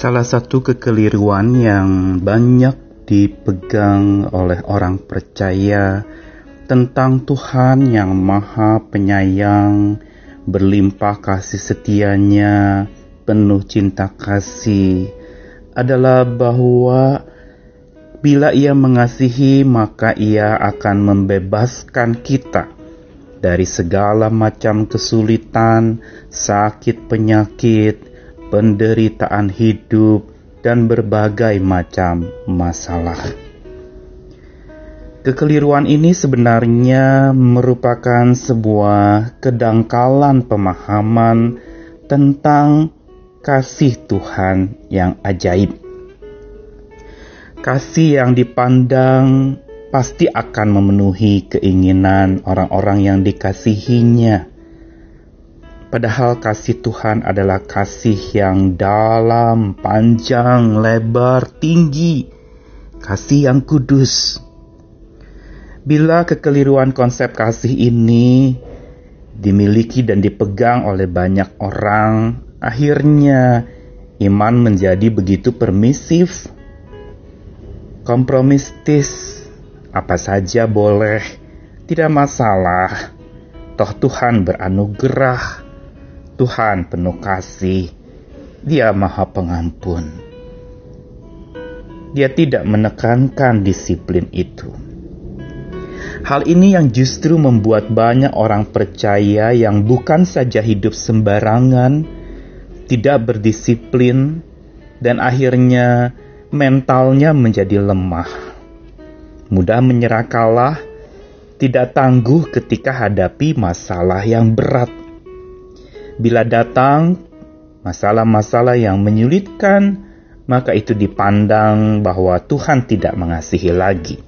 Salah satu kekeliruan yang banyak dipegang oleh orang percaya tentang Tuhan yang Maha Penyayang, berlimpah kasih setianya, penuh cinta kasih, adalah bahwa bila Ia mengasihi, maka Ia akan membebaskan kita dari segala macam kesulitan, sakit, penyakit, penderitaan hidup, dan berbagai macam masalah. Kekeliruan ini sebenarnya merupakan sebuah kedangkalan pemahaman tentang kasih Tuhan yang ajaib. Kasih yang dipandang pasti akan memenuhi keinginan orang-orang yang dikasihinya Padahal kasih Tuhan adalah kasih yang dalam, panjang, lebar, tinggi, kasih yang kudus. Bila kekeliruan konsep kasih ini dimiliki dan dipegang oleh banyak orang, akhirnya iman menjadi begitu permisif, kompromistis, apa saja boleh, tidak masalah. Toh Tuhan beranugerah Tuhan penuh kasih, Dia Maha Pengampun. Dia tidak menekankan disiplin itu. Hal ini yang justru membuat banyak orang percaya yang bukan saja hidup sembarangan, tidak berdisiplin, dan akhirnya mentalnya menjadi lemah. Mudah menyerah kalah, tidak tangguh ketika hadapi masalah yang berat Bila datang masalah-masalah yang menyulitkan, maka itu dipandang bahwa Tuhan tidak mengasihi lagi.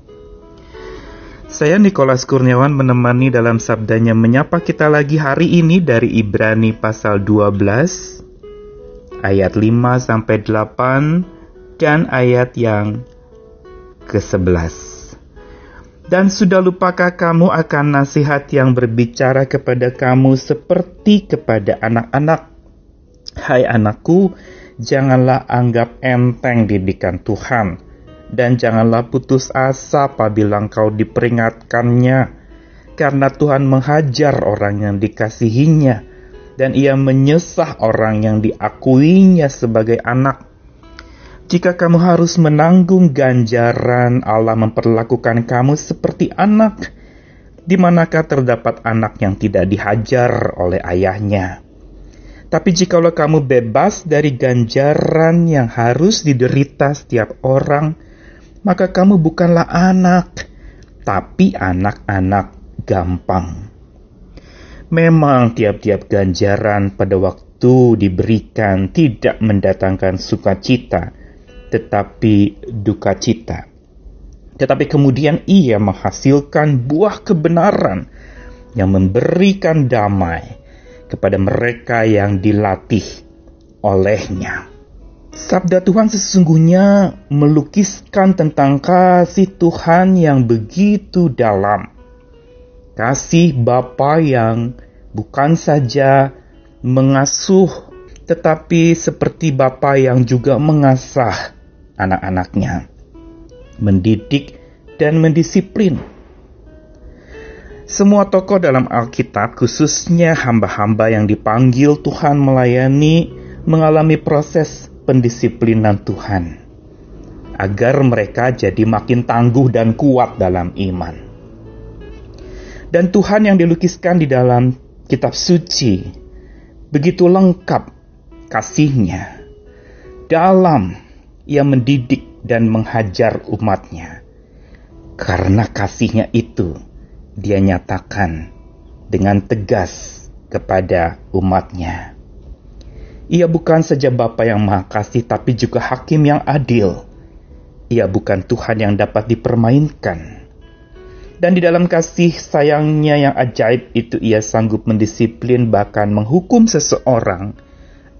Saya Nikolas Kurniawan menemani dalam sabdanya menyapa kita lagi hari ini dari Ibrani pasal 12 ayat 5 sampai 8 dan ayat yang ke-11. Dan sudah lupakah kamu akan nasihat yang berbicara kepada kamu seperti kepada anak-anak? Hai anakku, janganlah anggap enteng didikan Tuhan, dan janganlah putus asa apabila engkau diperingatkannya, karena Tuhan menghajar orang yang dikasihinya, dan ia menyesah orang yang diakuinya sebagai anak jika kamu harus menanggung ganjaran, Allah memperlakukan kamu seperti anak. Di manakah terdapat anak yang tidak dihajar oleh ayahnya? Tapi jikalau kamu bebas dari ganjaran yang harus diderita setiap orang, maka kamu bukanlah anak, tapi anak-anak gampang. Memang tiap-tiap ganjaran pada waktu diberikan tidak mendatangkan sukacita, tetapi duka cita. Tetapi kemudian ia menghasilkan buah kebenaran yang memberikan damai kepada mereka yang dilatih olehnya. Sabda Tuhan sesungguhnya melukiskan tentang kasih Tuhan yang begitu dalam. Kasih Bapa yang bukan saja mengasuh, tetapi seperti Bapa yang juga mengasah anak-anaknya, mendidik dan mendisiplin. Semua tokoh dalam Alkitab, khususnya hamba-hamba yang dipanggil Tuhan melayani, mengalami proses pendisiplinan Tuhan agar mereka jadi makin tangguh dan kuat dalam iman. Dan Tuhan yang dilukiskan di dalam kitab suci begitu lengkap kasihnya dalam ia mendidik dan menghajar umatnya. Karena kasihnya itu, dia nyatakan dengan tegas kepada umatnya. Ia bukan saja Bapa yang Maha Kasih, tapi juga Hakim yang adil. Ia bukan Tuhan yang dapat dipermainkan. Dan di dalam kasih sayangnya yang ajaib itu ia sanggup mendisiplin bahkan menghukum seseorang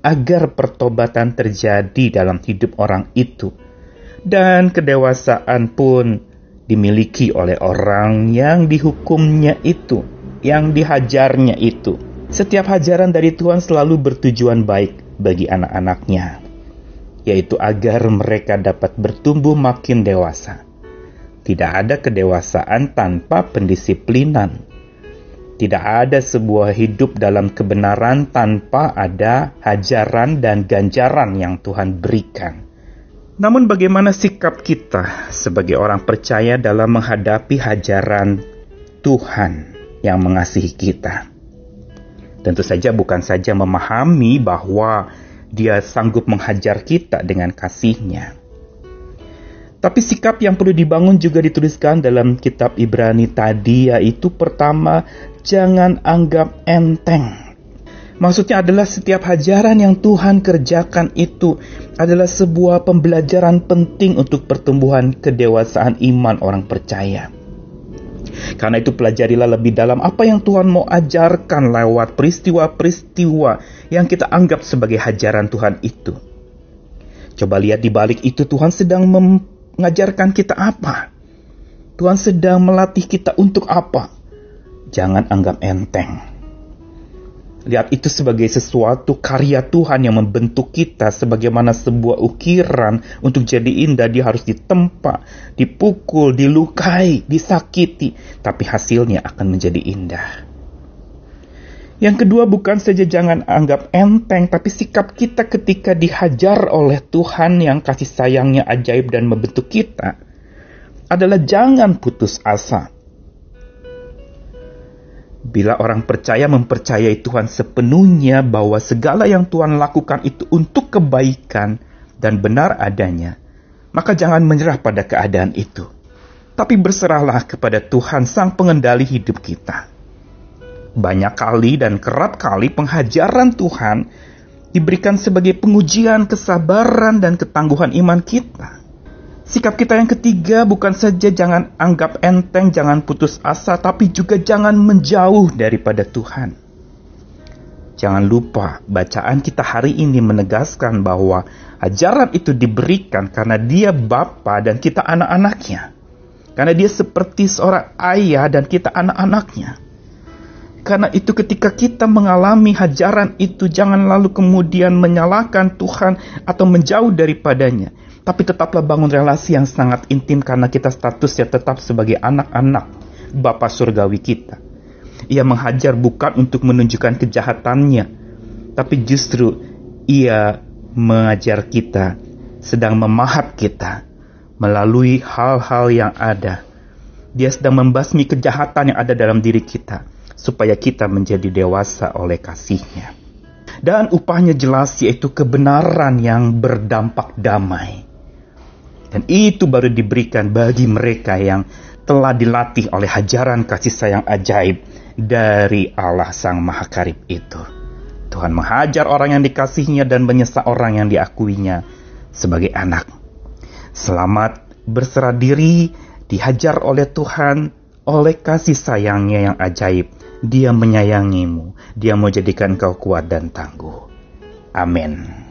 agar pertobatan terjadi dalam hidup orang itu, dan kedewasaan pun dimiliki oleh orang yang dihukumnya itu, yang dihajarnya itu. Setiap hajaran dari Tuhan selalu bertujuan baik bagi anak-anaknya. yaitu agar mereka dapat bertumbuh makin dewasa. Tidak ada kedewasaan tanpa pendisiplinan. Tidak ada sebuah hidup dalam kebenaran tanpa ada hajaran dan ganjaran yang Tuhan berikan. Namun, bagaimana sikap kita sebagai orang percaya dalam menghadapi hajaran Tuhan yang mengasihi kita? Tentu saja, bukan saja memahami bahwa dia sanggup menghajar kita dengan kasihnya. Tapi sikap yang perlu dibangun juga dituliskan dalam kitab Ibrani tadi yaitu pertama, jangan anggap enteng. Maksudnya adalah setiap hajaran yang Tuhan kerjakan itu adalah sebuah pembelajaran penting untuk pertumbuhan kedewasaan iman orang percaya. Karena itu pelajarilah lebih dalam apa yang Tuhan mau ajarkan lewat peristiwa-peristiwa yang kita anggap sebagai hajaran Tuhan itu. Coba lihat di balik itu Tuhan sedang mengajarkan kita apa? Tuhan sedang melatih kita untuk apa? Jangan anggap enteng Lihat itu sebagai sesuatu karya Tuhan yang membentuk kita sebagaimana sebuah ukiran untuk jadi indah dia harus ditempa, dipukul, dilukai, disakiti, tapi hasilnya akan menjadi indah. Yang kedua bukan saja jangan anggap enteng, tapi sikap kita ketika dihajar oleh Tuhan yang kasih sayangnya ajaib dan membentuk kita adalah jangan putus asa. Bila orang percaya mempercayai Tuhan sepenuhnya bahwa segala yang Tuhan lakukan itu untuk kebaikan dan benar adanya, maka jangan menyerah pada keadaan itu. Tapi berserahlah kepada Tuhan sang pengendali hidup kita. Banyak kali dan kerap kali penghajaran Tuhan diberikan sebagai pengujian kesabaran dan ketangguhan iman kita. Sikap kita yang ketiga bukan saja jangan anggap enteng, jangan putus asa, tapi juga jangan menjauh daripada Tuhan. Jangan lupa, bacaan kita hari ini menegaskan bahwa ajaran itu diberikan karena dia Bapa dan kita anak-anaknya. Karena dia seperti seorang ayah dan kita anak-anaknya. Karena itu ketika kita mengalami hajaran itu jangan lalu kemudian menyalahkan Tuhan atau menjauh daripadanya tapi tetaplah bangun relasi yang sangat intim karena kita statusnya tetap sebagai anak-anak Bapa Surgawi kita. Ia menghajar bukan untuk menunjukkan kejahatannya, tapi justru ia mengajar kita, sedang memahat kita melalui hal-hal yang ada. Dia sedang membasmi kejahatan yang ada dalam diri kita, supaya kita menjadi dewasa oleh kasihnya. Dan upahnya jelas yaitu kebenaran yang berdampak damai dan itu baru diberikan bagi mereka yang telah dilatih oleh hajaran kasih sayang ajaib dari Allah Sang Maha Karib itu. Tuhan menghajar orang yang dikasihnya dan menyesal orang yang diakuinya sebagai anak. Selamat berserah diri, dihajar oleh Tuhan, oleh kasih sayangnya yang ajaib. Dia menyayangimu, dia mau jadikan kau kuat dan tangguh. Amin.